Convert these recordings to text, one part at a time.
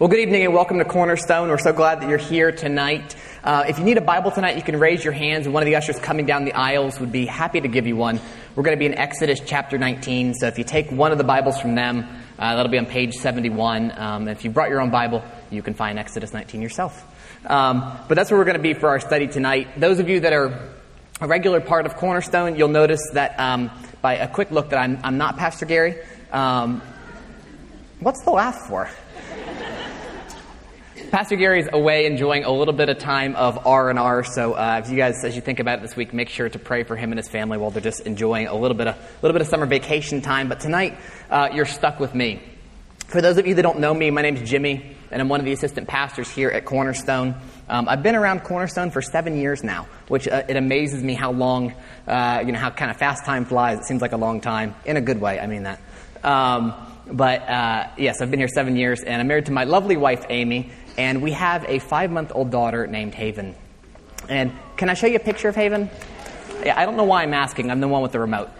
Well, good evening and welcome to Cornerstone. We're so glad that you're here tonight. Uh, if you need a Bible tonight, you can raise your hands, and one of the ushers coming down the aisles would be happy to give you one. We're going to be in Exodus chapter 19, so if you take one of the Bibles from them, uh, that'll be on page 71. Um, if you brought your own Bible, you can find Exodus 19 yourself. Um, but that's where we're going to be for our study tonight. Those of you that are a regular part of Cornerstone, you'll notice that um, by a quick look that I'm, I'm not Pastor Gary. Um, what's the laugh for? Pastor Gary's away enjoying a little bit of time of R and R. So, uh, if you guys, as you think about it this week, make sure to pray for him and his family while they're just enjoying a little bit of a little bit of summer vacation time. But tonight, uh, you're stuck with me. For those of you that don't know me, my name's Jimmy, and I'm one of the assistant pastors here at Cornerstone. Um, I've been around Cornerstone for seven years now, which uh, it amazes me how long, uh, you know, how kind of fast time flies. It seems like a long time in a good way. I mean that. Um, but uh, yes, I've been here seven years, and I'm married to my lovely wife, Amy, and we have a five month old daughter named Haven. And can I show you a picture of Haven? Yeah, I don't know why I'm asking. I'm the one with the remote.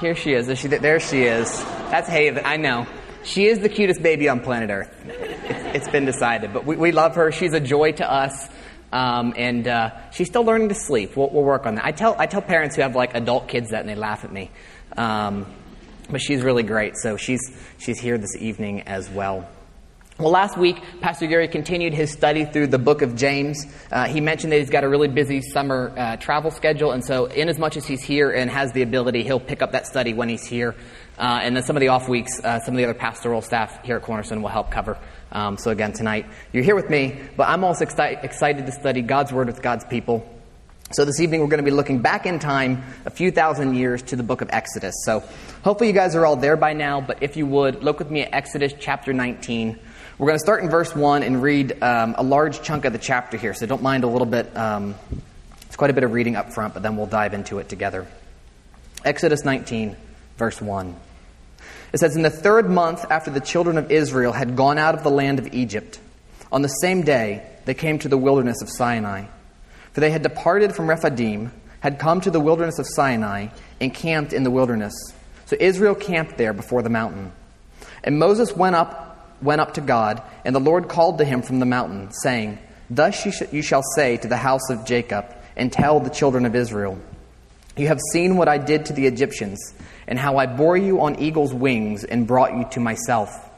Here she is. is she, there she is. That's Haven. I know. She is the cutest baby on planet Earth. It's, it's been decided. But we, we, love her. She's a joy to us. Um, and uh, she's still learning to sleep. We'll, we'll, work on that. I tell, I tell parents who have like adult kids that and they laugh at me. Um, but she's really great. So she's, she's here this evening as well. Well, last week, Pastor Gary continued his study through the book of James. Uh, he mentioned that he's got a really busy summer uh, travel schedule, and so, in as much as he's here and has the ability, he'll pick up that study when he's here. Uh, and then some of the off weeks, uh, some of the other pastoral staff here at Cornerstone will help cover. Um, so, again, tonight, you're here with me, but I'm also exci- excited to study God's Word with God's people. So, this evening, we're going to be looking back in time a few thousand years to the book of Exodus. So, hopefully, you guys are all there by now, but if you would, look with me at Exodus chapter 19. We're going to start in verse 1 and read um, a large chunk of the chapter here, so don't mind a little bit. Um, it's quite a bit of reading up front, but then we'll dive into it together. Exodus 19, verse 1. It says, In the third month after the children of Israel had gone out of the land of Egypt, on the same day they came to the wilderness of Sinai. For they had departed from Rephidim, had come to the wilderness of Sinai, and camped in the wilderness. So Israel camped there before the mountain. And Moses went up went up to God, and the Lord called to him from the mountain, saying, Thus you, sh- you shall say to the house of Jacob, and tell the children of Israel, You have seen what I did to the Egyptians, and how I bore you on eagle's wings and brought you to myself.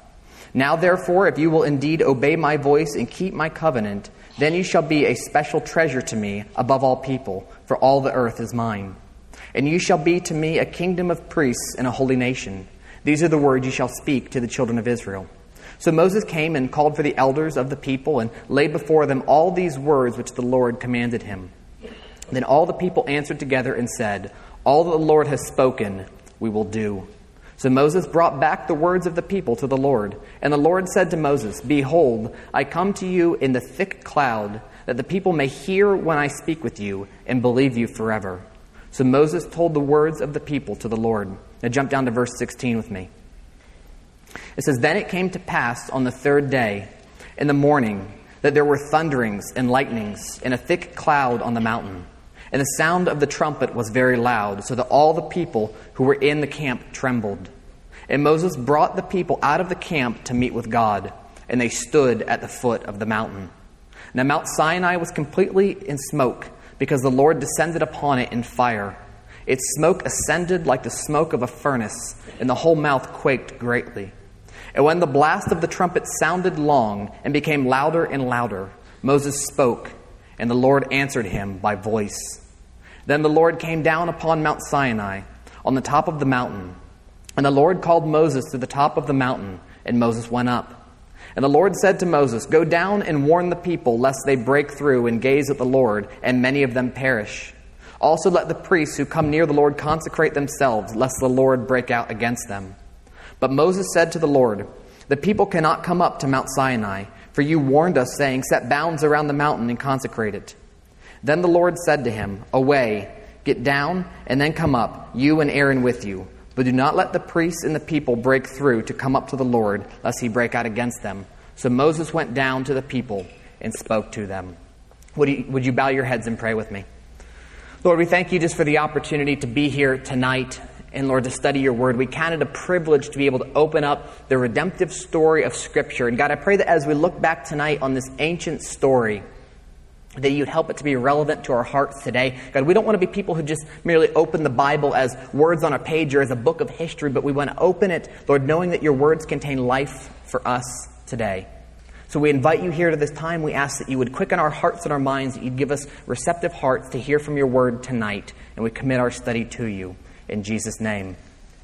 Now, therefore, if you will indeed obey my voice and keep my covenant, then you shall be a special treasure to me above all people, for all the earth is mine. And you shall be to me a kingdom of priests and a holy nation. These are the words you shall speak to the children of Israel. So Moses came and called for the elders of the people and laid before them all these words which the Lord commanded him. Then all the people answered together and said, All that the Lord has spoken, we will do. So Moses brought back the words of the people to the Lord. And the Lord said to Moses, Behold, I come to you in the thick cloud, that the people may hear when I speak with you and believe you forever. So Moses told the words of the people to the Lord. Now jump down to verse 16 with me. It says, Then it came to pass on the third day, in the morning, that there were thunderings and lightnings and a thick cloud on the mountain. And the sound of the trumpet was very loud, so that all the people who were in the camp trembled. And Moses brought the people out of the camp to meet with God, and they stood at the foot of the mountain. Now Mount Sinai was completely in smoke, because the Lord descended upon it in fire. Its smoke ascended like the smoke of a furnace, and the whole mouth quaked greatly. And when the blast of the trumpet sounded long and became louder and louder, Moses spoke, and the Lord answered him by voice. Then the Lord came down upon Mount Sinai, on the top of the mountain. And the Lord called Moses to the top of the mountain, and Moses went up. And the Lord said to Moses, Go down and warn the people, lest they break through and gaze at the Lord, and many of them perish. Also let the priests who come near the Lord consecrate themselves, lest the Lord break out against them. But Moses said to the Lord, The people cannot come up to Mount Sinai, for you warned us, saying, Set bounds around the mountain and consecrate it. Then the Lord said to him, Away, get down, and then come up, you and Aaron with you. But do not let the priests and the people break through to come up to the Lord, lest he break out against them. So Moses went down to the people and spoke to them. Would you, would you bow your heads and pray with me? Lord, we thank you just for the opportunity to be here tonight and Lord, to study your word. We count it a privilege to be able to open up the redemptive story of Scripture. And God, I pray that as we look back tonight on this ancient story, that you'd help it to be relevant to our hearts today. God, we don't want to be people who just merely open the Bible as words on a page or as a book of history, but we want to open it, Lord, knowing that your words contain life for us today. So we invite you here to this time. We ask that you would quicken our hearts and our minds, that you'd give us receptive hearts to hear from your word tonight, and we commit our study to you. In Jesus' name,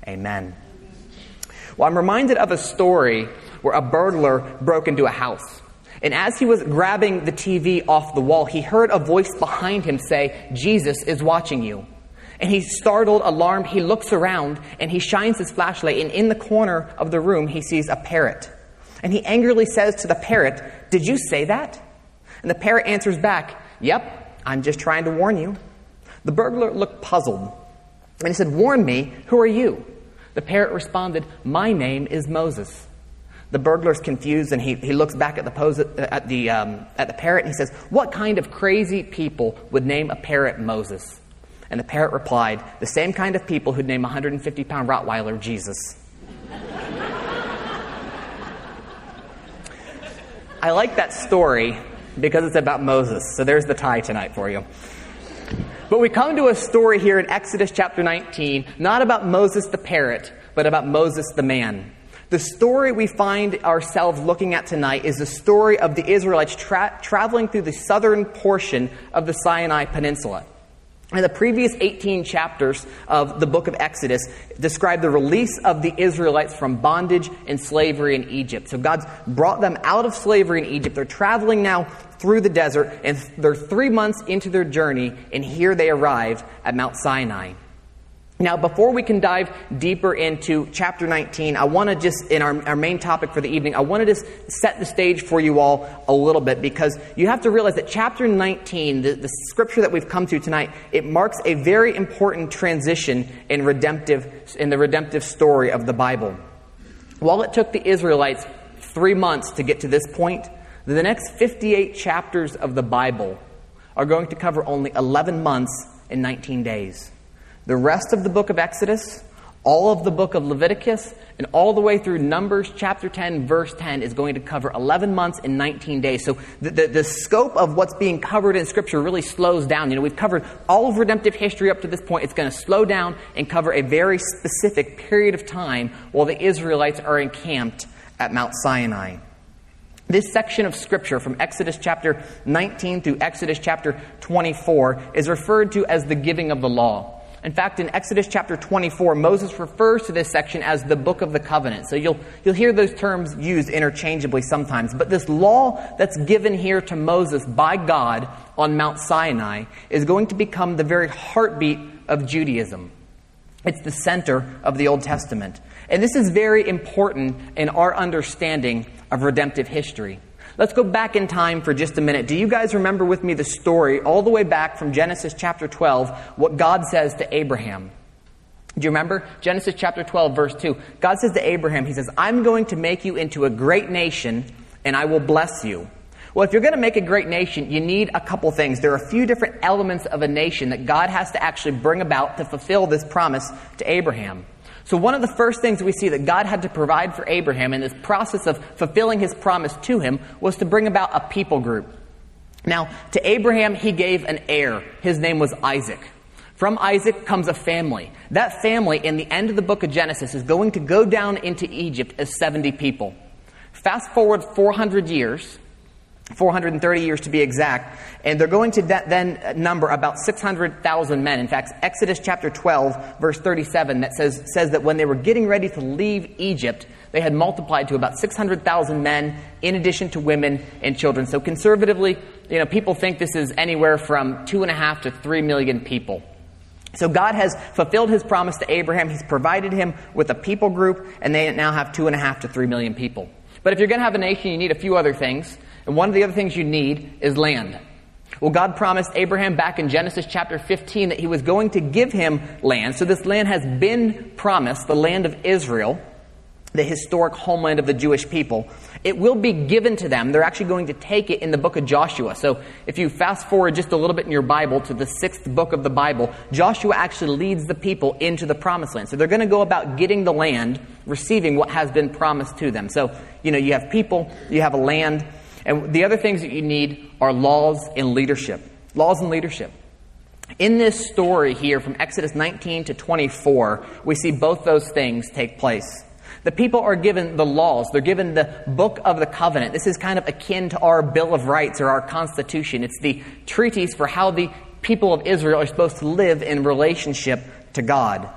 amen. Well, I'm reminded of a story where a burglar broke into a house. And as he was grabbing the TV off the wall, he heard a voice behind him say, Jesus is watching you. And he's startled, alarmed. He looks around and he shines his flashlight, and in the corner of the room, he sees a parrot. And he angrily says to the parrot, Did you say that? And the parrot answers back, Yep, I'm just trying to warn you. The burglar looked puzzled. And he said, Warn me, who are you? The parrot responded, My name is Moses. The burglar's confused and he, he looks back at the, pose, at, the, um, at the parrot and he says, What kind of crazy people would name a parrot Moses? And the parrot replied, The same kind of people who'd name a 150 pound Rottweiler Jesus. I like that story because it's about Moses. So there's the tie tonight for you. But we come to a story here in Exodus chapter 19, not about Moses the parrot, but about Moses the man. The story we find ourselves looking at tonight is the story of the Israelites tra- traveling through the southern portion of the Sinai Peninsula. And the previous 18 chapters of the book of Exodus describe the release of the Israelites from bondage and slavery in Egypt. So God's brought them out of slavery in Egypt. They're traveling now through the desert, and they're three months into their journey, and here they arrive at Mount Sinai. Now, before we can dive deeper into chapter 19, I want to just, in our, our main topic for the evening, I want to just set the stage for you all a little bit because you have to realize that chapter 19, the, the scripture that we've come to tonight, it marks a very important transition in redemptive, in the redemptive story of the Bible. While it took the Israelites three months to get to this point, the next 58 chapters of the Bible are going to cover only 11 months and 19 days. The rest of the book of Exodus, all of the book of Leviticus, and all the way through Numbers chapter 10, verse 10 is going to cover 11 months and 19 days. So the, the, the, scope of what's being covered in Scripture really slows down. You know, we've covered all of redemptive history up to this point. It's going to slow down and cover a very specific period of time while the Israelites are encamped at Mount Sinai. This section of Scripture from Exodus chapter 19 through Exodus chapter 24 is referred to as the giving of the law. In fact, in Exodus chapter 24, Moses refers to this section as the book of the covenant. So you'll, you'll hear those terms used interchangeably sometimes. But this law that's given here to Moses by God on Mount Sinai is going to become the very heartbeat of Judaism. It's the center of the Old Testament. And this is very important in our understanding of redemptive history. Let's go back in time for just a minute. Do you guys remember with me the story all the way back from Genesis chapter 12, what God says to Abraham? Do you remember? Genesis chapter 12, verse 2. God says to Abraham, He says, I'm going to make you into a great nation and I will bless you. Well, if you're going to make a great nation, you need a couple things. There are a few different elements of a nation that God has to actually bring about to fulfill this promise to Abraham. So, one of the first things we see that God had to provide for Abraham in this process of fulfilling his promise to him was to bring about a people group. Now, to Abraham, he gave an heir. His name was Isaac. From Isaac comes a family. That family, in the end of the book of Genesis, is going to go down into Egypt as 70 people. Fast forward 400 years, 430 years to be exact, and they're going to then number about 600,000 men. In fact, Exodus chapter 12, verse 37, that says, says that when they were getting ready to leave Egypt, they had multiplied to about 600,000 men in addition to women and children. So conservatively, you know, people think this is anywhere from two and a half to three million people. So God has fulfilled his promise to Abraham. He's provided him with a people group, and they now have two and a half to three million people. But if you're going to have a nation, you need a few other things. And one of the other things you need is land. Well, God promised Abraham back in Genesis chapter 15 that he was going to give him land. So this land has been promised, the land of Israel. the historic homeland of the Jewish people. It will be given to them. They're actually going to take it in the book of Joshua. So if you fast forward just a little bit in your Bible to the sixth book of the Bible, Joshua actually leads the people into the promised land. So they're going to go about getting the land, receiving what has been promised to them. So, you know, you have people, you have a land, and the other things that you need are laws and leadership. Laws and leadership. In this story here from Exodus 19 to 24, we see both those things take place. The people are given the laws. They're given the book of the covenant. This is kind of akin to our Bill of Rights or our Constitution. It's the treaties for how the people of Israel are supposed to live in relationship to God.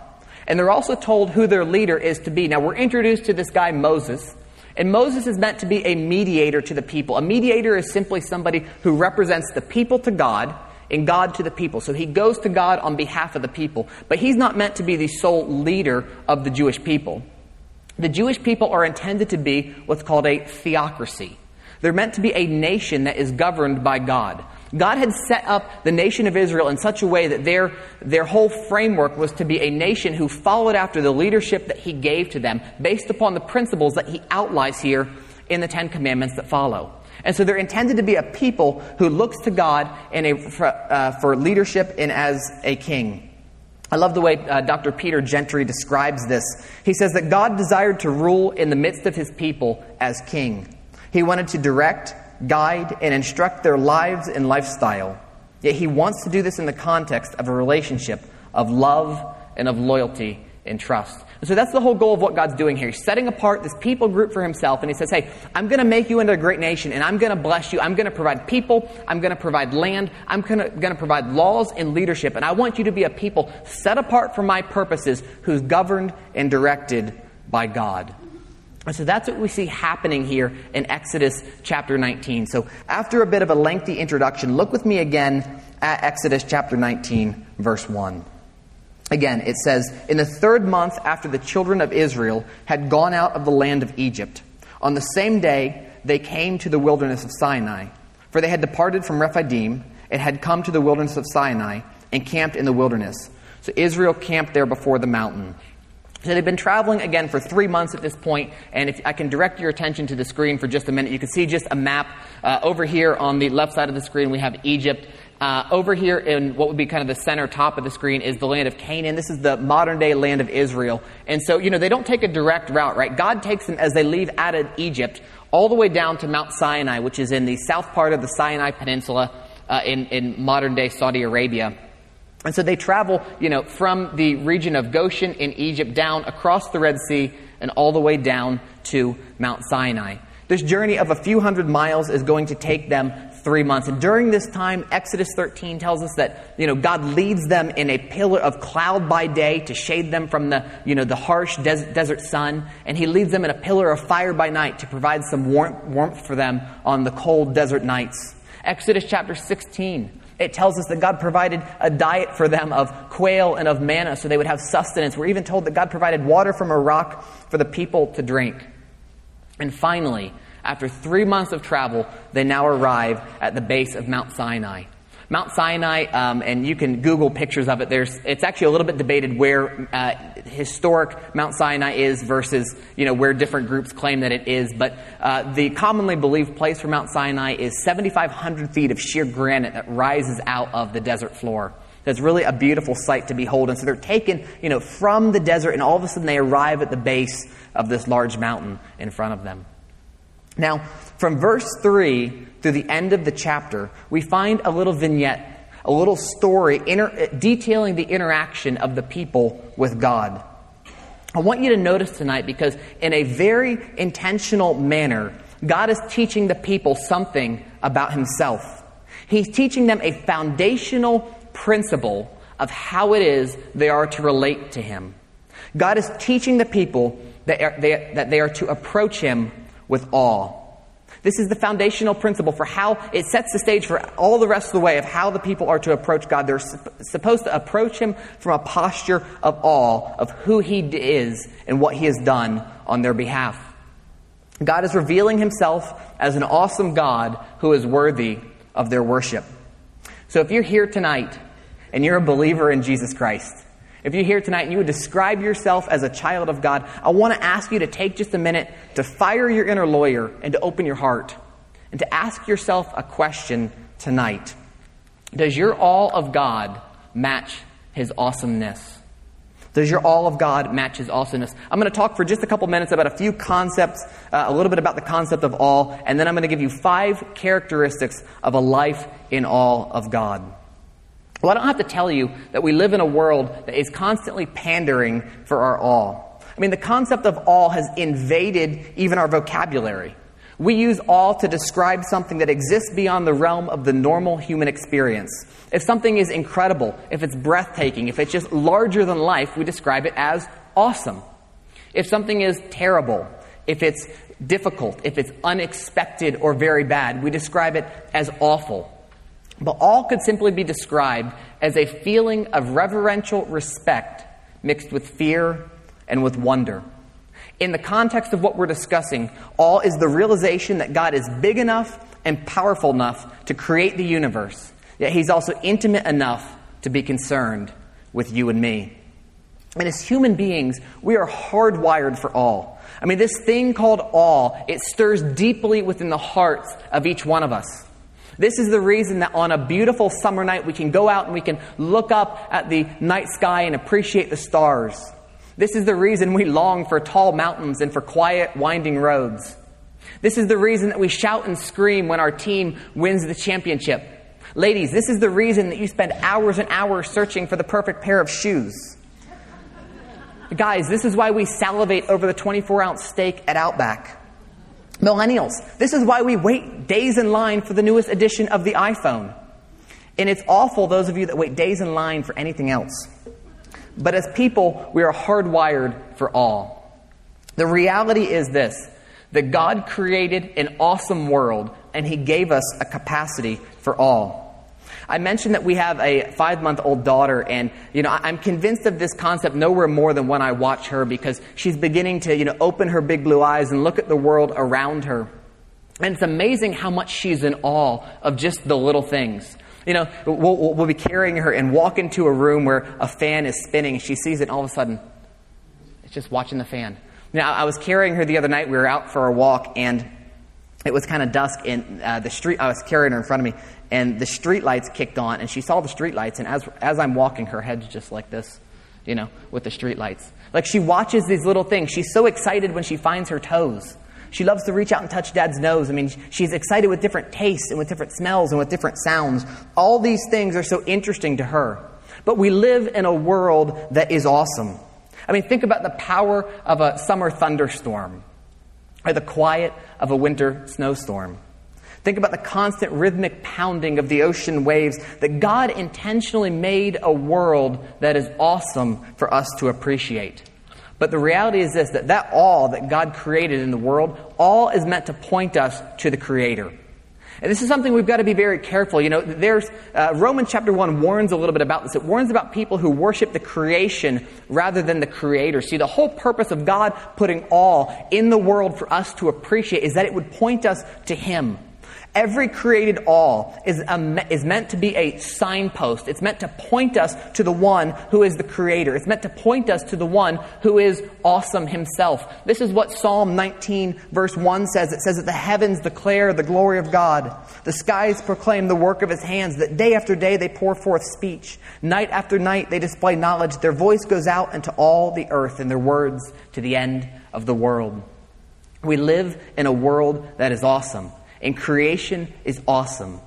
And they're also told who their leader is to be. Now, we're introduced to this guy, Moses. And Moses is meant to be a mediator to the people. A mediator is simply somebody who represents the people to God and God to the people. So he goes to God on behalf of the people. But he's not meant to be the sole leader of the Jewish people. The Jewish people are intended to be what's called a theocracy. They're meant to be a nation that is governed by God. God had set up the nation of Israel in such a way that their, their whole framework was to be a nation who followed after the leadership that He gave to them based upon the principles that He outlines here in the Ten Commandments that follow. And so they're intended to be a people who looks to God in a, for, uh, for leadership and as a king. I love the way uh, Dr. Peter Gentry describes this. He says that God desired to rule in the midst of his people as king. He wanted to direct, guide, and instruct their lives and lifestyle. Yet he wants to do this in the context of a relationship of love and of loyalty and trust. And so that's the whole goal of what God's doing here. He's setting apart this people group for himself, and he says, Hey, I'm going to make you into a great nation, and I'm going to bless you. I'm going to provide people. I'm going to provide land. I'm going to provide laws and leadership. And I want you to be a people set apart for my purposes who's governed and directed by God. And so that's what we see happening here in Exodus chapter 19. So after a bit of a lengthy introduction, look with me again at Exodus chapter 19, verse 1. Again, it says, In the third month after the children of Israel had gone out of the land of Egypt, on the same day they came to the wilderness of Sinai. For they had departed from Rephidim and had come to the wilderness of Sinai and camped in the wilderness. So Israel camped there before the mountain. So they've been traveling again for three months at this point, and if I can direct your attention to the screen for just a minute, you can see just a map. Uh, over here on the left side of the screen, we have Egypt. Uh, over here in what would be kind of the center top of the screen is the land of Canaan. This is the modern day land of Israel. And so, you know, they don't take a direct route, right? God takes them as they leave out of Egypt all the way down to Mount Sinai, which is in the south part of the Sinai Peninsula uh, in, in modern day Saudi Arabia. And so they travel, you know, from the region of Goshen in Egypt down across the Red Sea and all the way down to Mount Sinai. This journey of a few hundred miles is going to take them three months. And during this time, Exodus 13 tells us that, you know, God leads them in a pillar of cloud by day to shade them from the, you know, the harsh des- desert sun. And he leads them in a pillar of fire by night to provide some warmth, warmth for them on the cold desert nights. Exodus chapter 16 it tells us that God provided a diet for them of quail and of manna so they would have sustenance. We're even told that God provided water from a rock for the people to drink. And finally, after three months of travel, they now arrive at the base of Mount Sinai. Mount Sinai, um, and you can Google pictures of it. There's, it's actually a little bit debated where uh, historic Mount Sinai is versus, you know, where different groups claim that it is. But uh, the commonly believed place for Mount Sinai is 7,500 feet of sheer granite that rises out of the desert floor. That's really a beautiful sight to behold. And so they're taken, you know, from the desert, and all of a sudden they arrive at the base of this large mountain in front of them. Now, from verse 3 through the end of the chapter, we find a little vignette, a little story inter- detailing the interaction of the people with God. I want you to notice tonight because, in a very intentional manner, God is teaching the people something about Himself. He's teaching them a foundational principle of how it is they are to relate to Him. God is teaching the people that, they, that they are to approach Him with awe. This is the foundational principle for how it sets the stage for all the rest of the way of how the people are to approach God. They're supposed to approach Him from a posture of awe of who He is and what He has done on their behalf. God is revealing Himself as an awesome God who is worthy of their worship. So if you're here tonight and you're a believer in Jesus Christ, if you're here tonight and you would describe yourself as a child of God, I want to ask you to take just a minute to fire your inner lawyer and to open your heart and to ask yourself a question tonight. Does your all of God match his awesomeness? Does your all of God match his awesomeness? I'm going to talk for just a couple minutes about a few concepts, uh, a little bit about the concept of all, and then I'm going to give you five characteristics of a life in all of God. Well, I don't have to tell you that we live in a world that is constantly pandering for our awe. I mean, the concept of awe has invaded even our vocabulary. We use awe to describe something that exists beyond the realm of the normal human experience. If something is incredible, if it's breathtaking, if it's just larger than life, we describe it as awesome. If something is terrible, if it's difficult, if it's unexpected or very bad, we describe it as awful. But all could simply be described as a feeling of reverential respect mixed with fear and with wonder. In the context of what we're discussing, all is the realization that God is big enough and powerful enough to create the universe, yet He's also intimate enough to be concerned with you and me. And as human beings, we are hardwired for awe. I mean, this thing called awe, it stirs deeply within the hearts of each one of us. This is the reason that on a beautiful summer night we can go out and we can look up at the night sky and appreciate the stars. This is the reason we long for tall mountains and for quiet, winding roads. This is the reason that we shout and scream when our team wins the championship. Ladies, this is the reason that you spend hours and hours searching for the perfect pair of shoes. Guys, this is why we salivate over the 24 ounce steak at Outback. Millennials, this is why we wait days in line for the newest edition of the iPhone. And it's awful, those of you that wait days in line for anything else. But as people, we are hardwired for all. The reality is this that God created an awesome world and He gave us a capacity for awe. I mentioned that we have a five month old daughter, and you know I'm convinced of this concept nowhere more than when I watch her because she's beginning to you know open her big blue eyes and look at the world around her. And it's amazing how much she's in awe of just the little things. You know, we'll, we'll be carrying her and walk into a room where a fan is spinning, and she sees it, and all of a sudden, it's just watching the fan. Now, I was carrying her the other night. We were out for a walk, and it was kind of dusk, and uh, the street. I was carrying her in front of me, and the street lights kicked on, and she saw the street lights, and as, as I'm walking, her head's just like this, you know, with the street lights. Like she watches these little things. She's so excited when she finds her toes. She loves to reach out and touch dad's nose. I mean, she's excited with different tastes and with different smells and with different sounds. All these things are so interesting to her. But we live in a world that is awesome. I mean, think about the power of a summer thunderstorm or the quiet of a winter snowstorm. Think about the constant rhythmic pounding of the ocean waves, that God intentionally made a world that is awesome for us to appreciate. But the reality is this that that all that God created in the world, all is meant to point us to the Creator. And this is something we've got to be very careful. You know, there's uh, Romans chapter one warns a little bit about this. It warns about people who worship the creation rather than the Creator. See, the whole purpose of God putting all in the world for us to appreciate is that it would point us to Him. Every created all is, a, is meant to be a signpost. It's meant to point us to the one who is the creator. It's meant to point us to the one who is awesome himself. This is what Psalm 19 verse 1 says. It says that the heavens declare the glory of God. The skies proclaim the work of his hands. That day after day they pour forth speech. Night after night they display knowledge. Their voice goes out into all the earth and their words to the end of the world. We live in a world that is awesome. And creation is awesome.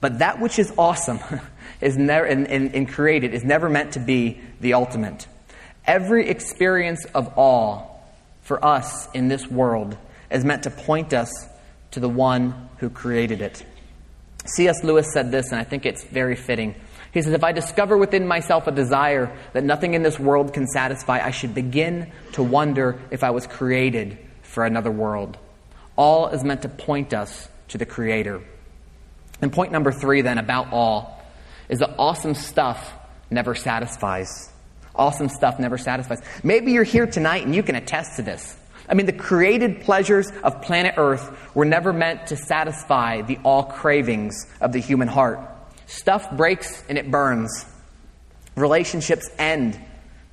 But that which is awesome is never, and, and, and created is never meant to be the ultimate. Every experience of awe for us in this world is meant to point us to the one who created it. C.S. Lewis said this, and I think it's very fitting. He says, If I discover within myself a desire that nothing in this world can satisfy, I should begin to wonder if I was created for another world. All is meant to point us to the Creator. And point number three, then, about all, is that awesome stuff never satisfies. Awesome stuff never satisfies. Maybe you're here tonight and you can attest to this. I mean, the created pleasures of planet Earth were never meant to satisfy the all cravings of the human heart. Stuff breaks and it burns. Relationships end.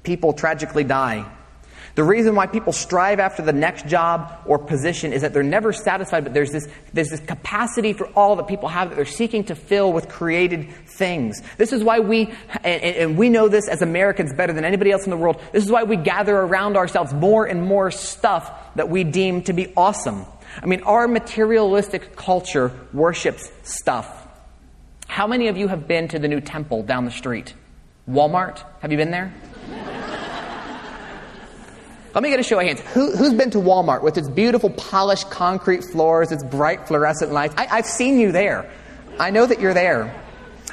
people tragically die. The reason why people strive after the next job or position is that they're never satisfied, but there's this, there's this capacity for all that people have that they're seeking to fill with created things. This is why we, and, and we know this as Americans better than anybody else in the world, this is why we gather around ourselves more and more stuff that we deem to be awesome. I mean, our materialistic culture worships stuff. How many of you have been to the new temple down the street? Walmart? Have you been there? Let me get a show of hands. Who, has been to Walmart with its beautiful polished concrete floors, its bright fluorescent lights? I, I've seen you there. I know that you're there.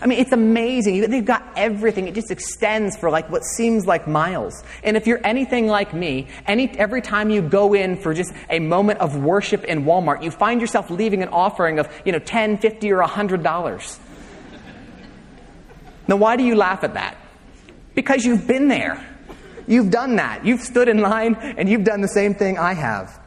I mean, it's amazing. They've got everything. It just extends for like what seems like miles. And if you're anything like me, any, every time you go in for just a moment of worship in Walmart, you find yourself leaving an offering of, you know, 10, 50, or $100. now, why do you laugh at that? Because you've been there. You've done that. You've stood in line and you've done the same thing I have.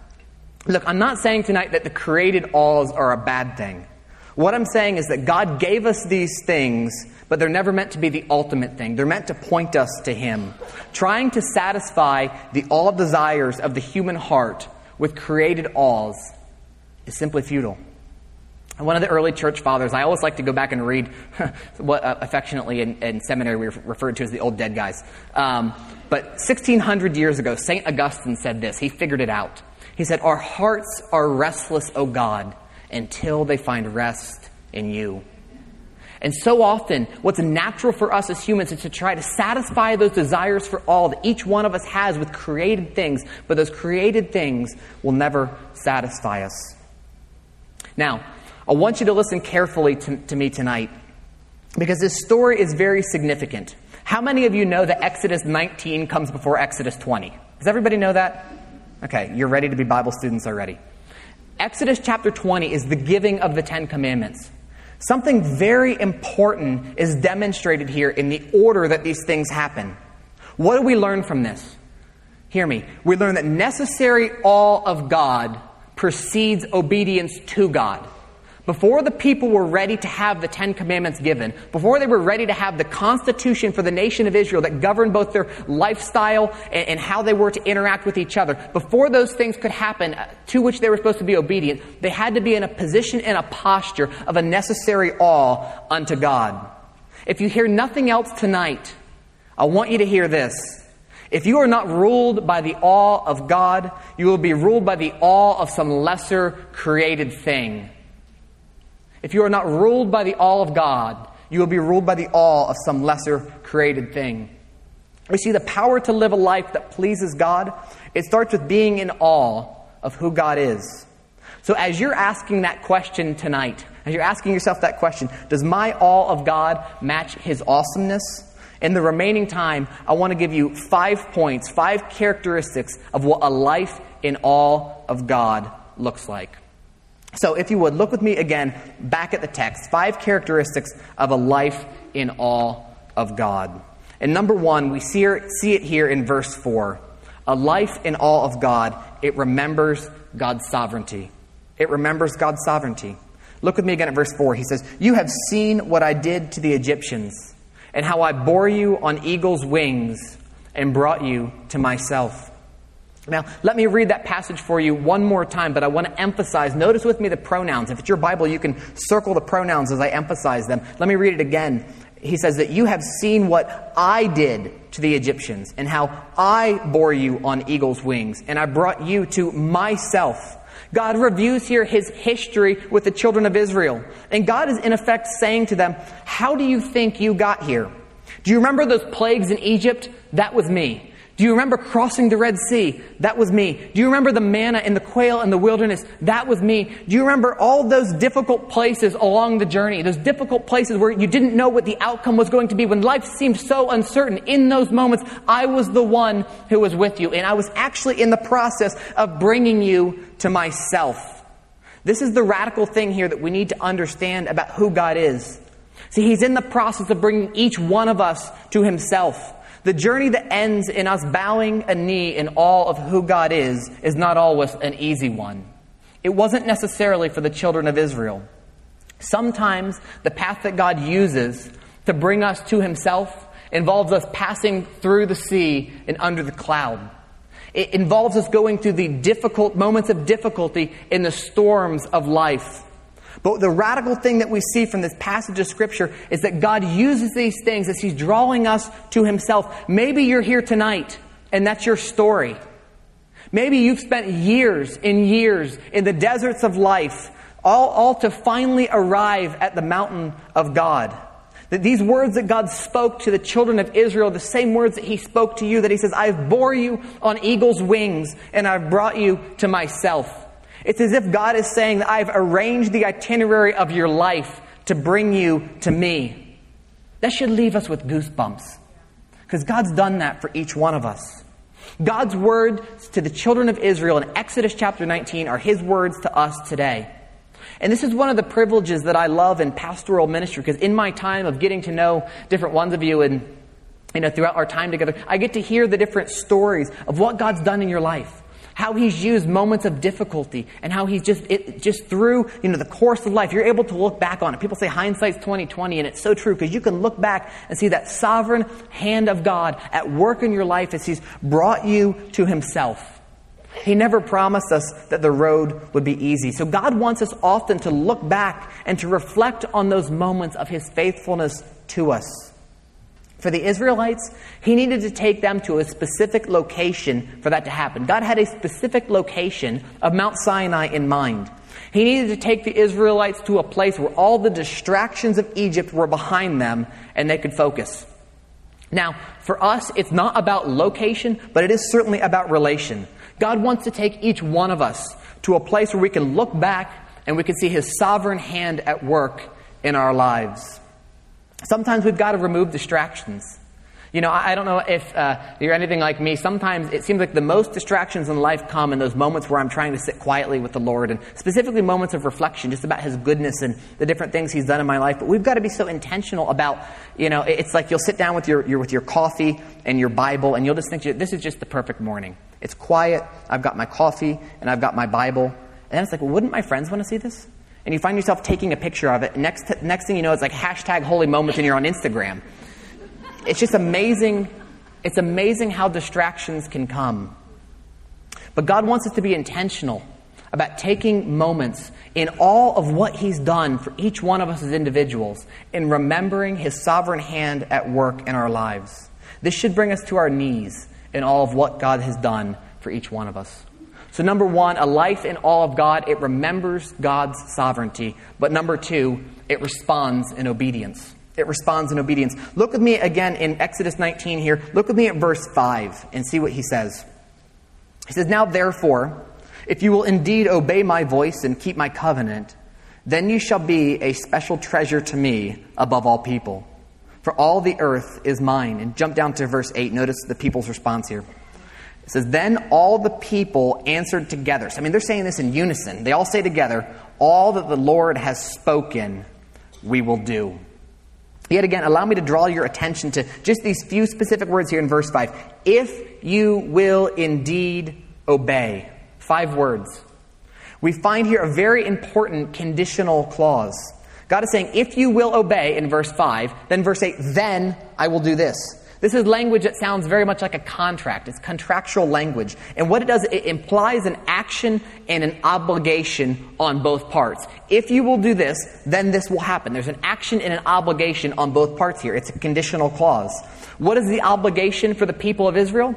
Look, I'm not saying tonight that the created alls are a bad thing. What I'm saying is that God gave us these things, but they're never meant to be the ultimate thing. They're meant to point us to Him. Trying to satisfy the all desires of the human heart with created alls is simply futile. One of the early church fathers, I always like to go back and read what uh, affectionately in, in, seminary we referred to as the old dead guys. Um, but 1600 years ago, St. Augustine said this. He figured it out. He said, Our hearts are restless, O God until they find rest in you. And so often, what's natural for us as humans is to try to satisfy those desires for all that each one of us has with created things, but those created things will never satisfy us. Now, I want you to listen carefully to, to me tonight because this story is very significant. How many of you know that Exodus 19 comes before Exodus 20? Does everybody know that? Okay, you're ready to be Bible students already. Exodus chapter 20 is the giving of the Ten Commandments. Something very important is demonstrated here in the order that these things happen. What do we learn from this? Hear me. We learn that necessary awe of God precedes obedience to God. Before the people were ready to have the Ten Commandments given, before they were ready to have the constitution for the nation of Israel that governed both their lifestyle and, and how they were to interact with each other, before those things could happen uh, to which they were supposed to be obedient, they had to be in a position and a posture of a necessary awe unto God. If you hear nothing else tonight, I want you to hear this. If you are not ruled by the awe of God, you will be ruled by the awe of some lesser created thing. If you are not ruled by the awe of God, you will be ruled by the awe of some lesser created thing. We see the power to live a life that pleases God. It starts with being in awe of who God is. So, as you're asking that question tonight, as you're asking yourself that question, does my awe of God match His awesomeness? In the remaining time, I want to give you five points, five characteristics of what a life in awe of God looks like. So, if you would, look with me again back at the text. Five characteristics of a life in awe of God. And number one, we see, it here in verse 4. A life in awe of God, it remembers God's sovereignty. It remembers God's sovereignty. Look with me again at verse 4. He says, You have seen what I did to the Egyptians, and how I bore you on eagle's wings and brought you to myself. Now, let me read that passage for you one more time, but I want to emphasize. Notice with me the pronouns. If it's your Bible, you can circle the pronouns as I emphasize them. Let me read it again. He says that you have seen what I did to the Egyptians and how I bore you on eagle's wings, and I brought you to myself. God reviews here his history with the children of Israel. And God is in effect saying to them, How do you think you got here? Do you remember those plagues in Egypt? That was me. Do you remember crossing the Red Sea? That was me. Do you remember the manna and the quail in the wilderness? That was me. Do you remember all those difficult places along the journey? Those difficult places where you didn't know what the outcome was going to be, when life seemed so uncertain. In those moments, I was the one who was with you, and I was actually in the process of bringing you to myself. This is the radical thing here that we need to understand about who God is. See, He's in the process of bringing each one of us to Himself. The journey that ends in us bowing a knee in all of who God is is not always an easy one. It wasn't necessarily for the children of Israel. Sometimes the path that God uses to bring us to Himself involves us passing through the sea and under the cloud. It involves us going through the difficult moments of difficulty in the storms of life. But the radical thing that we see from this passage of Scripture is that God uses these things as He's drawing us to Himself. Maybe you're here tonight and that's your story. Maybe you've spent years and years in the deserts of life, all, all to finally arrive at the mountain of God. That these words that God spoke to the children of Israel, the same words that He spoke to you, that He says, I've bore you on eagle's wings and I've brought you to myself. It's as if God is saying that I've arranged the itinerary of your life to bring you to me. That should leave us with goosebumps. Because God's done that for each one of us. God's words to the children of Israel in Exodus chapter 19 are His words to us today. And this is one of the privileges that I love in pastoral ministry because in my time of getting to know different ones of you and you know throughout our time together, I get to hear the different stories of what God's done in your life how he's used moments of difficulty and how he's just it, just through you know the course of life you're able to look back on it. People say hindsight's 2020 and it's so true because you can look back and see that sovereign hand of god at work in your life as he's brought you to himself. He never promised us that the road would be easy. So god wants us often to look back and to reflect on those moments of his faithfulness to us for the Israelites, he needed to take them to a specific location for that to happen. God had a specific location of Mount Sinai in mind. He needed to take the Israelites to a place where all the distractions of Egypt were behind them and they could focus. Now, for us, it's not about location, but it is certainly about relation. God wants to take each one of us to a place where we can look back and we can see His sovereign hand at work in our lives. Sometimes we've got to remove distractions. You know, I don't know if uh, you're anything like me. Sometimes it seems like the most distractions in life come in those moments where I'm trying to sit quietly with the Lord, and specifically moments of reflection just about His goodness and the different things He's done in my life. But we've got to be so intentional about, you know, it's like you'll sit down with your, your with your coffee and your Bible, and you'll just think, this is just the perfect morning. It's quiet. I've got my coffee and I've got my Bible, and then it's like, well, wouldn't my friends want to see this? And you find yourself taking a picture of it. Next, next thing you know, it's like hashtag holy moments and you're on Instagram. It's just amazing. It's amazing how distractions can come. But God wants us to be intentional about taking moments in all of what He's done for each one of us as individuals and remembering His sovereign hand at work in our lives. This should bring us to our knees in all of what God has done for each one of us. So, number one, a life in awe of God, it remembers God's sovereignty. But number two, it responds in obedience. It responds in obedience. Look with me again in Exodus 19 here. Look with me at verse 5 and see what he says. He says, Now therefore, if you will indeed obey my voice and keep my covenant, then you shall be a special treasure to me above all people. For all the earth is mine. And jump down to verse 8. Notice the people's response here. It says, Then all the people answered together. So, I mean, they're saying this in unison. They all say together, All that the Lord has spoken, we will do. Yet again, allow me to draw your attention to just these few specific words here in verse 5. If you will indeed obey. Five words. We find here a very important conditional clause. God is saying, if you will obey in verse 5, then verse 8, then I will do this. This is language that sounds very much like a contract. It's contractual language. And what it does, it implies an action and an obligation on both parts. If you will do this, then this will happen. There's an action and an obligation on both parts here. It's a conditional clause. What is the obligation for the people of Israel?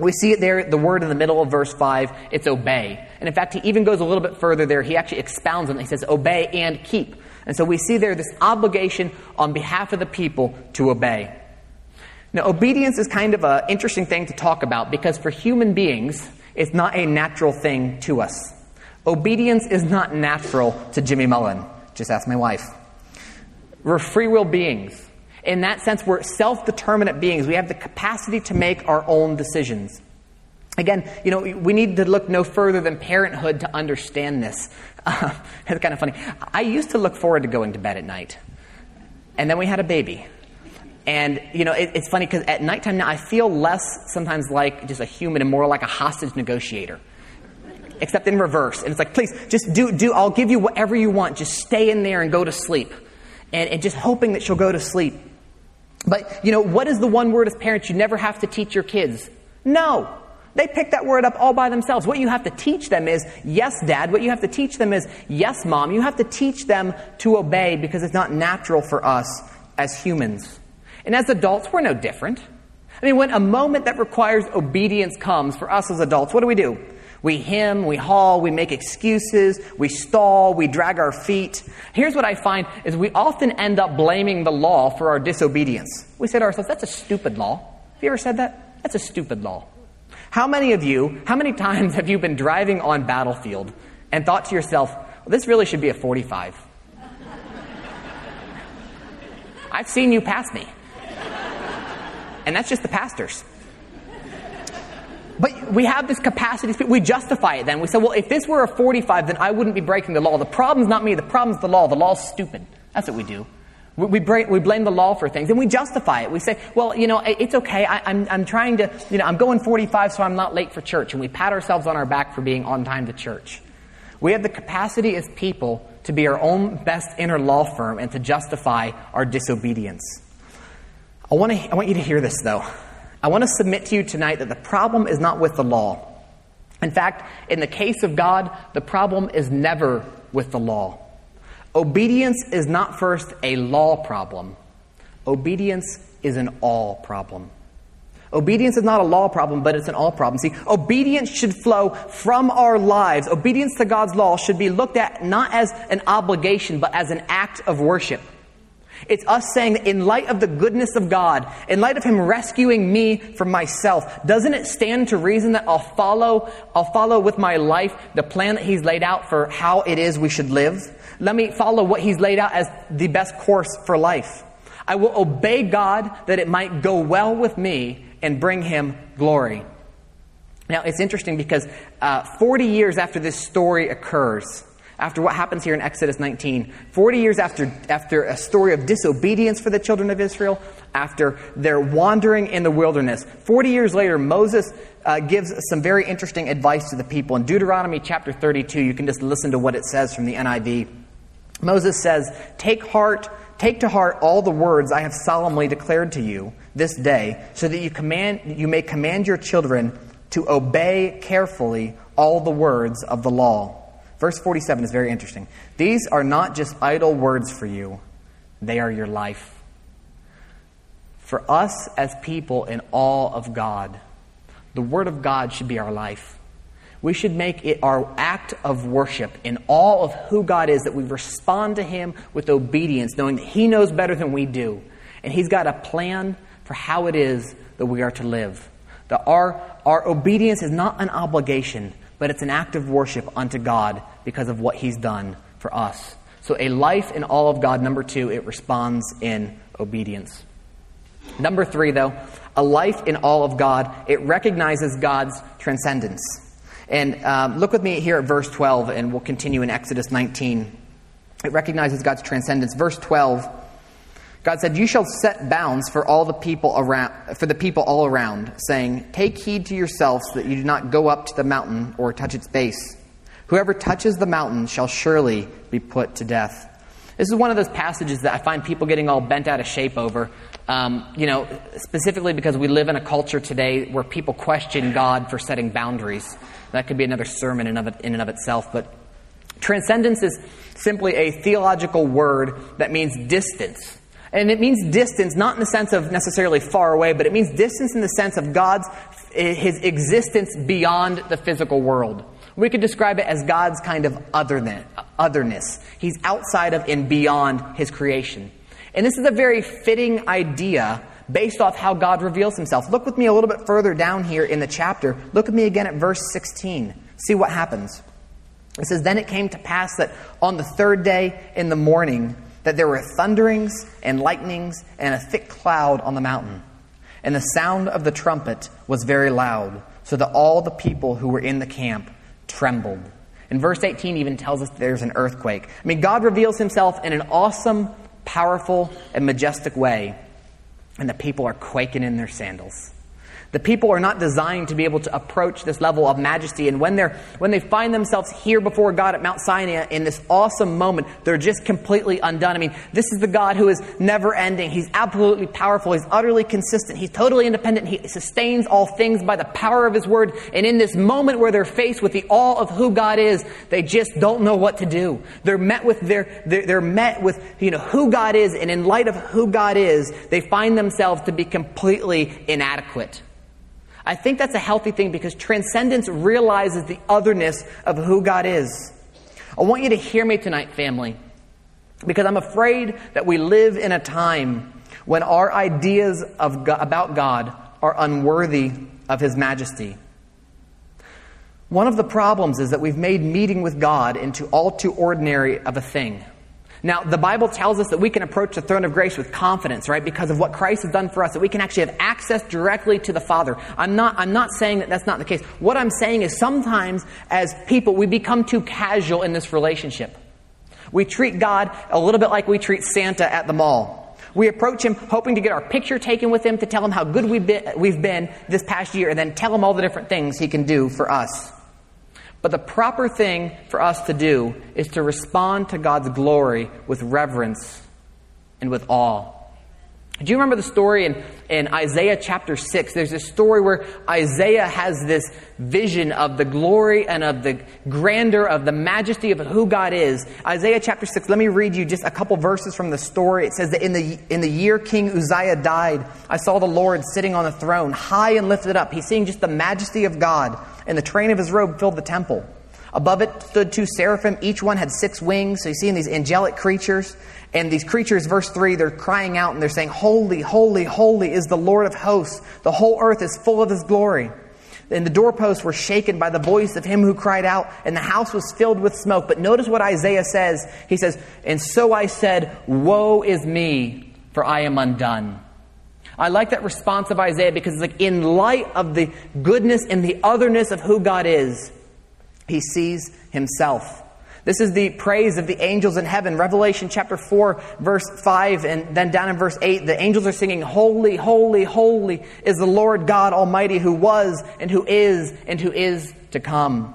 We see it there, the word in the middle of verse 5, it's obey. And in fact, he even goes a little bit further there. He actually expounds on it. He says, obey and keep. And so we see there this obligation on behalf of the people to obey. Now, obedience is kind of an interesting thing to talk about because for human beings, it's not a natural thing to us. Obedience is not natural to Jimmy Mullen. Just ask my wife. We're free will beings. In that sense, we're self determinate beings. We have the capacity to make our own decisions. Again, you know, we need to look no further than parenthood to understand this. Uh, it's kind of funny. I used to look forward to going to bed at night. And then we had a baby. And, you know, it, it's funny because at nighttime now I feel less sometimes like just a human and more like a hostage negotiator. Except in reverse. And it's like, please, just do, do, I'll give you whatever you want. Just stay in there and go to sleep. And, and just hoping that she'll go to sleep. But, you know, what is the one word as parents you never have to teach your kids? No. They pick that word up all by themselves. What you have to teach them is, yes, dad. What you have to teach them is, yes, mom. You have to teach them to obey because it's not natural for us as humans. And as adults, we're no different. I mean, when a moment that requires obedience comes for us as adults, what do we do? We hem, we haul, we make excuses, we stall, we drag our feet. Here's what I find is we often end up blaming the law for our disobedience. We say to ourselves, that's a stupid law. Have you ever said that? That's a stupid law. How many of you, how many times have you been driving on battlefield and thought to yourself, well, this really should be a 45? I've seen you pass me. And that's just the pastors. But we have this capacity, we justify it then. We say, well, if this were a 45, then I wouldn't be breaking the law. The problem's not me, the problem's the law. The law's stupid. That's what we do. We, we, blame, we blame the law for things and we justify it. We say, well, you know, it's okay. I, I'm, I'm trying to, you know, I'm going 45 so I'm not late for church. And we pat ourselves on our back for being on time to church. We have the capacity as people to be our own best inner law firm and to justify our disobedience. I want, to, I want you to hear this, though. I want to submit to you tonight that the problem is not with the law. In fact, in the case of God, the problem is never with the law. Obedience is not first a law problem, obedience is an all problem. Obedience is not a law problem, but it's an all problem. See, obedience should flow from our lives. Obedience to God's law should be looked at not as an obligation, but as an act of worship. It's us saying that in light of the goodness of God, in light of Him rescuing me from myself, doesn't it stand to reason that I'll follow, I'll follow with my life the plan that He's laid out for how it is we should live? Let me follow what He's laid out as the best course for life. I will obey God that it might go well with me and bring Him glory. Now, it's interesting because uh, 40 years after this story occurs, after what happens here in Exodus 19, 40 years after, after a story of disobedience for the children of Israel, after their wandering in the wilderness, 40 years later, Moses uh, gives some very interesting advice to the people. In Deuteronomy chapter 32, you can just listen to what it says from the NIV. Moses says, Take heart, take to heart all the words I have solemnly declared to you this day, so that you, command, you may command your children to obey carefully all the words of the law Verse 47 is very interesting. These are not just idle words for you, they are your life. For us as people in awe of God, the Word of God should be our life. We should make it our act of worship in all of who God is, that we respond to Him with obedience, knowing that He knows better than we do. And He's got a plan for how it is that we are to live. That our, our obedience is not an obligation, but it's an act of worship unto God because of what He's done for us. So, a life in all of God, number two, it responds in obedience. Number three, though, a life in all of God, it recognizes God's transcendence. And um, look with me here at verse 12, and we'll continue in Exodus 19. It recognizes God's transcendence. Verse 12 God said, You shall set bounds for all the people around for the people all around, saying, Take heed to yourselves that you do not go up to the mountain or touch its base. Whoever touches the mountain shall surely be put to death. This is one of those passages that I find people getting all bent out of shape over. Um, you know, specifically because we live in a culture today where people question God for setting boundaries. That could be another sermon in, of it, in and of itself. But transcendence is simply a theological word that means distance. And it means distance, not in the sense of necessarily far away, but it means distance in the sense of God's, his existence beyond the physical world. We could describe it as God's kind of otherness. He's outside of and beyond his creation. And this is a very fitting idea based off how God reveals himself. Look with me a little bit further down here in the chapter. Look at me again at verse 16. See what happens. It says, Then it came to pass that on the third day in the morning, that there were thunderings and lightnings and a thick cloud on the mountain. And the sound of the trumpet was very loud, so that all the people who were in the camp trembled. And verse 18 even tells us there's an earthquake. I mean, God reveals himself in an awesome, powerful, and majestic way, and the people are quaking in their sandals. The people are not designed to be able to approach this level of majesty. And when, they're, when they find themselves here before God at Mount Sinai in this awesome moment, they're just completely undone. I mean, this is the God who is never ending. He's absolutely powerful. He's utterly consistent. He's totally independent. He sustains all things by the power of His word. And in this moment where they're faced with the awe of who God is, they just don't know what to do. They're met with their, they're, they're met with, you know, who God is. And in light of who God is, they find themselves to be completely inadequate. I think that's a healthy thing because transcendence realizes the otherness of who God is. I want you to hear me tonight, family, because I'm afraid that we live in a time when our ideas of about God are unworthy of His majesty. One of the problems is that we've made meeting with God into all too ordinary of a thing. Now, the Bible tells us that we can approach the throne of grace with confidence, right? Because of what Christ has done for us, that we can actually have access directly to the Father. I'm not, I'm not saying that that's not the case. What I'm saying is sometimes as people, we become too casual in this relationship. We treat God a little bit like we treat Santa at the mall. We approach him hoping to get our picture taken with him to tell him how good we've been, we've been this past year and then tell him all the different things he can do for us. But the proper thing for us to do is to respond to God's glory with reverence and with awe. Do you remember the story in, in Isaiah chapter 6? There's this story where Isaiah has this vision of the glory and of the grandeur of the majesty of who God is. Isaiah chapter 6, let me read you just a couple verses from the story. It says that in the, in the year King Uzziah died, I saw the Lord sitting on a throne, high and lifted up. He's seeing just the majesty of God and the train of his robe filled the temple. Above it stood two seraphim. Each one had six wings. So you see these angelic creatures. And these creatures, verse 3, they're crying out and they're saying, Holy, holy, holy is the Lord of hosts. The whole earth is full of his glory. And the doorposts were shaken by the voice of him who cried out, and the house was filled with smoke. But notice what Isaiah says. He says, And so I said, Woe is me, for I am undone. I like that response of Isaiah because it's like in light of the goodness and the otherness of who God is, he sees himself. This is the praise of the angels in heaven. Revelation chapter 4, verse 5, and then down in verse 8, the angels are singing, Holy, holy, holy is the Lord God Almighty who was and who is and who is to come.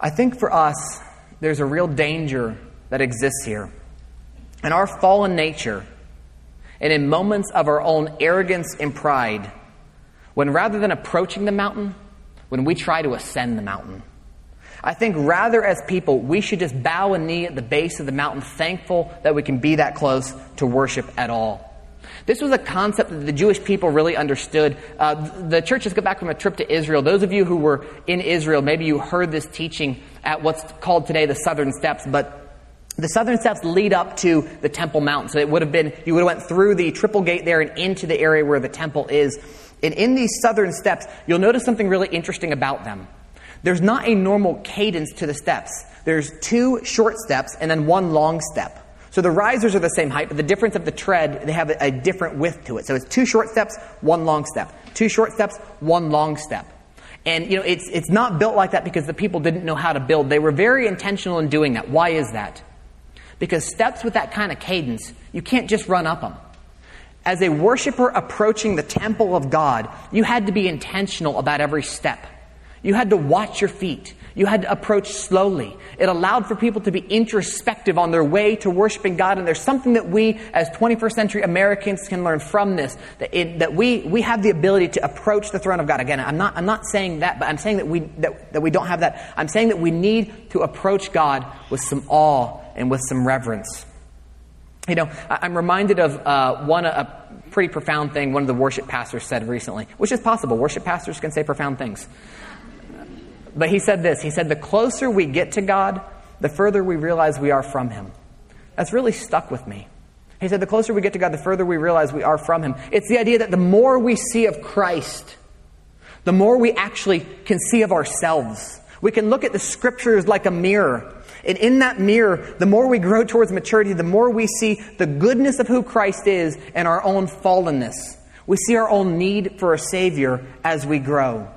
I think for us, there's a real danger that exists here. In our fallen nature, and in moments of our own arrogance and pride, when rather than approaching the mountain, when we try to ascend the mountain. I think rather as people, we should just bow a knee at the base of the mountain, thankful that we can be that close to worship at all. This was a concept that the Jewish people really understood. Uh, the church has got back from a trip to Israel. Those of you who were in Israel, maybe you heard this teaching at what's called today the Southern Steps, but the southern steps lead up to the Temple Mount. So it would have been, you would have went through the triple gate there and into the area where the temple is. And in these southern steps, you'll notice something really interesting about them. There's not a normal cadence to the steps. There's two short steps and then one long step. So the risers are the same height, but the difference of the tread, they have a, different width to it. So it's two short steps, one long step. Two short steps, one long step. And you know, it's it's not built like that because the people didn't know how to build. They were very intentional in doing that. Why is that? Because steps with that kind of cadence, you can't just run up them. As a worshiper approaching the temple of God, you had to be intentional about every step. You had to watch your feet. You had to approach slowly. It allowed for people to be introspective on their way to worshiping God. And there's something that we, as 21st century Americans, can learn from this. That, it, that we, we have the ability to approach the throne of God. Again, I'm not, I'm not saying that, but I'm saying that we, that, that we don't have that. I'm saying that we need to approach God with some awe and with some reverence. You know, I'm reminded of uh, one a pretty profound thing one of the worship pastors said recently, which is possible. Worship pastors can say profound things. But he said this He said, The closer we get to God, the further we realize we are from Him. That's really stuck with me. He said, The closer we get to God, the further we realize we are from Him. It's the idea that the more we see of Christ, the more we actually can see of ourselves. We can look at the scriptures like a mirror and in that mirror, the more we grow towards maturity, the more we see the goodness of who Christ is and our own fallenness. We see our own need for a Savior as we grow.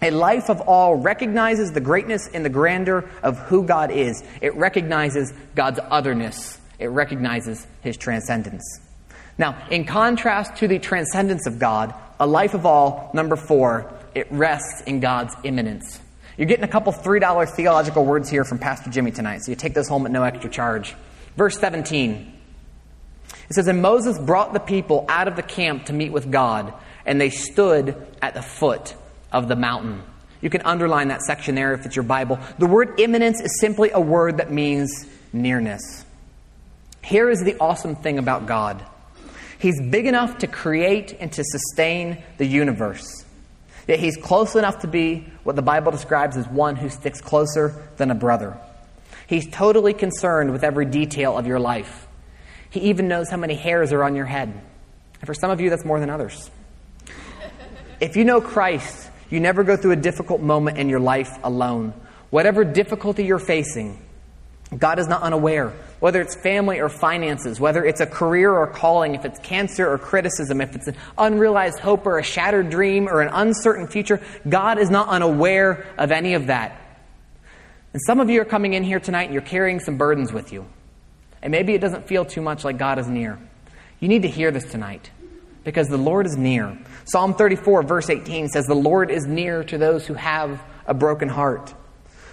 A life of awe recognizes the greatness and the grandeur of who God is. It recognizes God's otherness. It recognizes His transcendence. Now, in contrast to the transcendence of God, a life of all, number four, it rests in God's immanence. You're getting a couple $3 theological words here from Pastor Jimmy tonight, so you take those home at no extra charge. Verse 17. It says, And Moses brought the people out of the camp to meet with God, and they stood at the foot of the mountain. You can underline that section there if it's your Bible. The word immanence is simply a word that means nearness. Here is the awesome thing about God He's big enough to create and to sustain the universe. Yet He's close enough to be what the Bible describes as one who sticks closer than a brother. He's totally concerned with every detail of your life. He even knows how many hairs are on your head. And for some of you, that's more than others. If you know Christ, you never go through a difficult moment in your life alone. Whatever difficulty you're facing, God is not unaware. Whether it's family or finances, whether it's a career or calling, if it's cancer or criticism, if it's an unrealized hope or a shattered dream or an uncertain future, God is not unaware of any of that. And some of you are coming in here tonight and you're carrying some burdens with you. And maybe it doesn't feel too much like God is near. You need to hear this tonight because the Lord is near. Psalm 34, verse 18 says, The Lord is near to those who have a broken heart.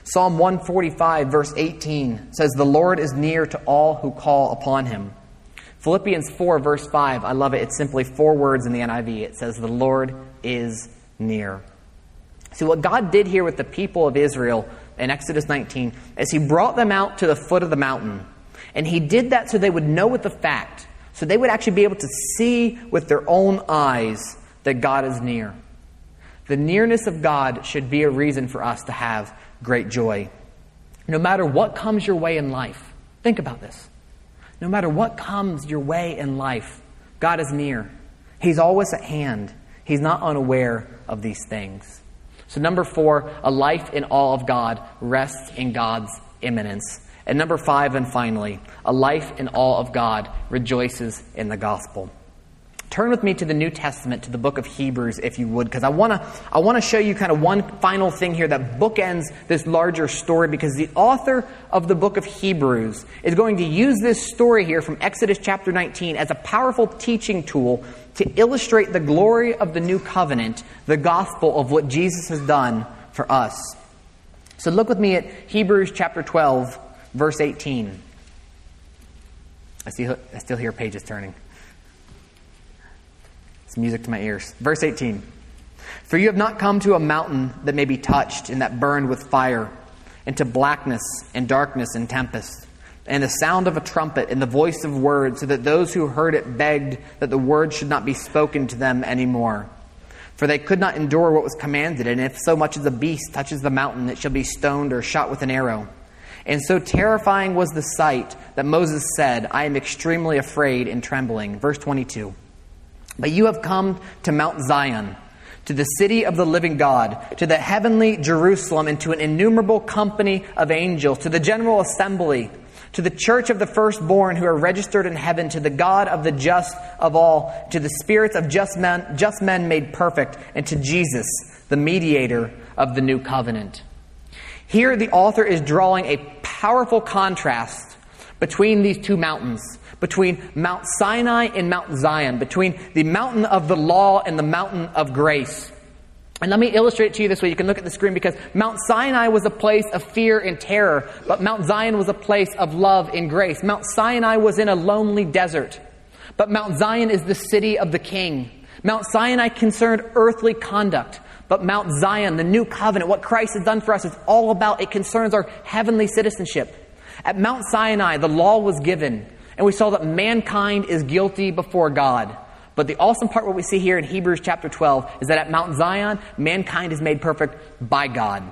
Psalm 145, verse 18 says, The Lord is near to all who call upon him. Philippians 4, verse 5, I love it. It's simply four words in the NIV. It says, The Lord is near. See, what God did here with the people of Israel in Exodus 19 is He brought them out to the foot of the mountain. And He did that so they would know with the fact, so they would actually be able to see with their own eyes that God is near. The nearness of God should be a reason for us to have great joy. No matter what comes your way in life, think about this. No matter what comes your way in life, God is near. He's always at hand. He's not unaware of these things. So, number four, a life in awe of God rests in God's immanence. And number five, and finally, a life in awe of God rejoices in the gospel. Turn with me to the New Testament, to the book of Hebrews, if you would, because I want to I wanna show you kind of one final thing here that bookends this larger story, because the author of the book of Hebrews is going to use this story here from Exodus chapter 19 as a powerful teaching tool to illustrate the glory of the new covenant, the gospel of what Jesus has done for us. So look with me at Hebrews chapter 12, verse 18. I, see, I still hear pages turning. It's music to my ears. Verse 18 For you have not come to a mountain that may be touched and that burned with fire, into blackness and darkness and tempest, and the sound of a trumpet and the voice of words, so that those who heard it begged that the word should not be spoken to them any more. For they could not endure what was commanded, and if so much as a beast touches the mountain, it shall be stoned or shot with an arrow. And so terrifying was the sight that Moses said, I am extremely afraid and trembling. Verse 22. But you have come to Mount Zion, to the city of the living God, to the heavenly Jerusalem, and to an innumerable company of angels, to the general assembly, to the church of the firstborn who are registered in heaven, to the God of the just of all, to the spirits of just men, just men made perfect, and to Jesus, the mediator of the new covenant. Here, the author is drawing a powerful contrast between these two mountains between Mount Sinai and Mount Zion, between the mountain of the law and the mountain of grace. And let me illustrate to you this way. You can look at the screen because Mount Sinai was a place of fear and terror, but Mount Zion was a place of love and grace. Mount Sinai was in a lonely desert, but Mount Zion is the city of the king. Mount Sinai concerned earthly conduct, but Mount Zion, the new covenant, what Christ has done for us, is all about, it concerns our heavenly citizenship. At Mount Sinai, the law was given, and we saw that mankind is guilty before God. But the awesome part, what we see here in Hebrews chapter 12, is that at Mount Zion, mankind is made perfect by God.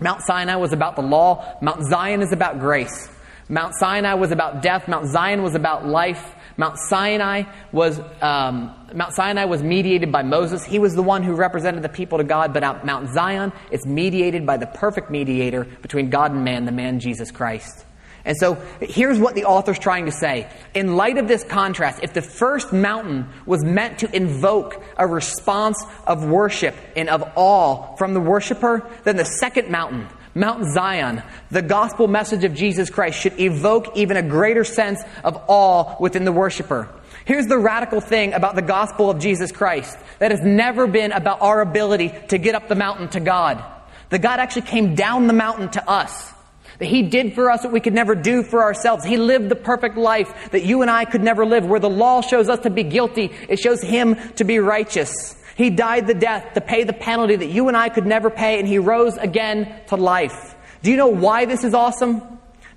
Mount Sinai was about the law. Mount Zion is about grace. Mount Sinai was about death. Mount Zion was about life. Mount Sinai was um, Mount Sinai was mediated by Moses. He was the one who represented the people to God. But at Mount Zion, it's mediated by the perfect mediator between God and man, the man Jesus Christ. And so here's what the author's trying to say. In light of this contrast, if the first mountain was meant to invoke a response of worship and of awe from the worshiper, then the second mountain, Mount Zion, the gospel message of Jesus Christ should evoke even a greater sense of awe within the worshiper. Here's the radical thing about the gospel of Jesus Christ that has never been about our ability to get up the mountain to God. That God actually came down the mountain to us. That He did for us what we could never do for ourselves. He lived the perfect life that you and I could never live. Where the law shows us to be guilty, it shows Him to be righteous. He died the death to pay the penalty that you and I could never pay, and He rose again to life. Do you know why this is awesome?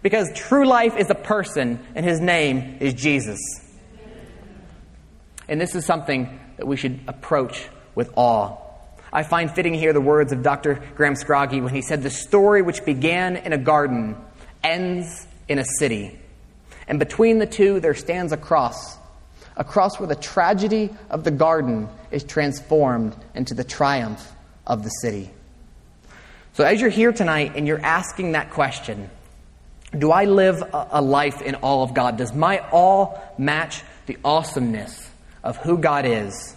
Because true life is a person, and His name is Jesus. And this is something that we should approach with awe. I find fitting here the words of Dr. Graham Scroggie when he said, The story which began in a garden ends in a city. And between the two, there stands a cross. A cross where the tragedy of the garden is transformed into the triumph of the city. So, as you're here tonight and you're asking that question, do I live a life in all of God? Does my all match the awesomeness of who God is?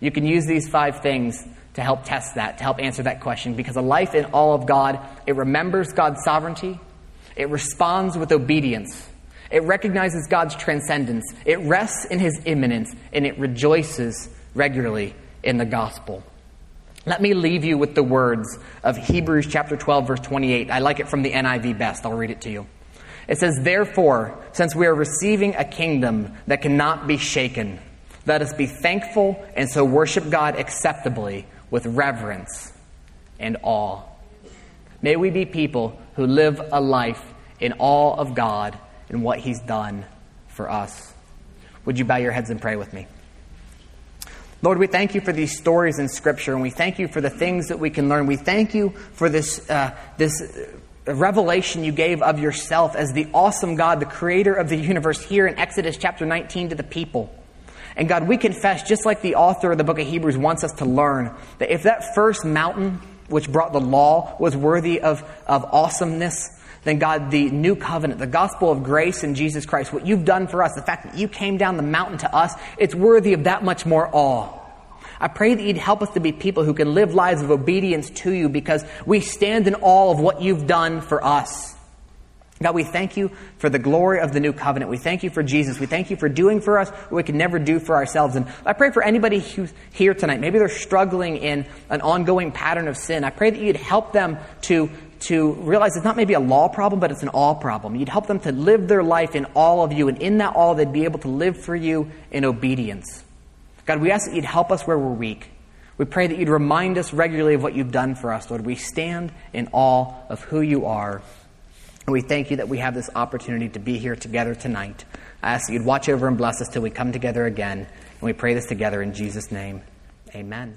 You can use these five things to help test that, to help answer that question. Because a life in all of God, it remembers God's sovereignty, it responds with obedience, it recognizes God's transcendence, it rests in His immanence, and it rejoices regularly in the gospel. Let me leave you with the words of Hebrews chapter 12, verse 28. I like it from the NIV best. I'll read it to you. It says, Therefore, since we are receiving a kingdom that cannot be shaken, let us be thankful and so worship God acceptably with reverence and awe. May we be people who live a life in awe of God and what He's done for us. Would you bow your heads and pray with me? Lord, we thank you for these stories in Scripture, and we thank you for the things that we can learn. We thank you for this, uh, this revelation you gave of yourself as the awesome God, the creator of the universe, here in Exodus chapter 19 to the people. And God, we confess, just like the author of the book of Hebrews wants us to learn, that if that first mountain which brought the law was worthy of, of awesomeness, then God, the new covenant, the gospel of grace in Jesus Christ, what you've done for us, the fact that you came down the mountain to us, it's worthy of that much more awe. I pray that you'd help us to be people who can live lives of obedience to you because we stand in awe of what you've done for us. God, we thank you for the glory of the new covenant. We thank you for Jesus. We thank you for doing for us what we can never do for ourselves. And I pray for anybody who's here tonight, maybe they're struggling in an ongoing pattern of sin. I pray that you'd help them to, to realize it's not maybe a law problem, but it's an all problem. You'd help them to live their life in all of you, and in that all, they'd be able to live for you in obedience. God, we ask that you'd help us where we're weak. We pray that you'd remind us regularly of what you've done for us, Lord. We stand in awe of who you are. And we thank you that we have this opportunity to be here together tonight. I ask that you'd watch over and bless us till we come together again. And we pray this together in Jesus' name. Amen.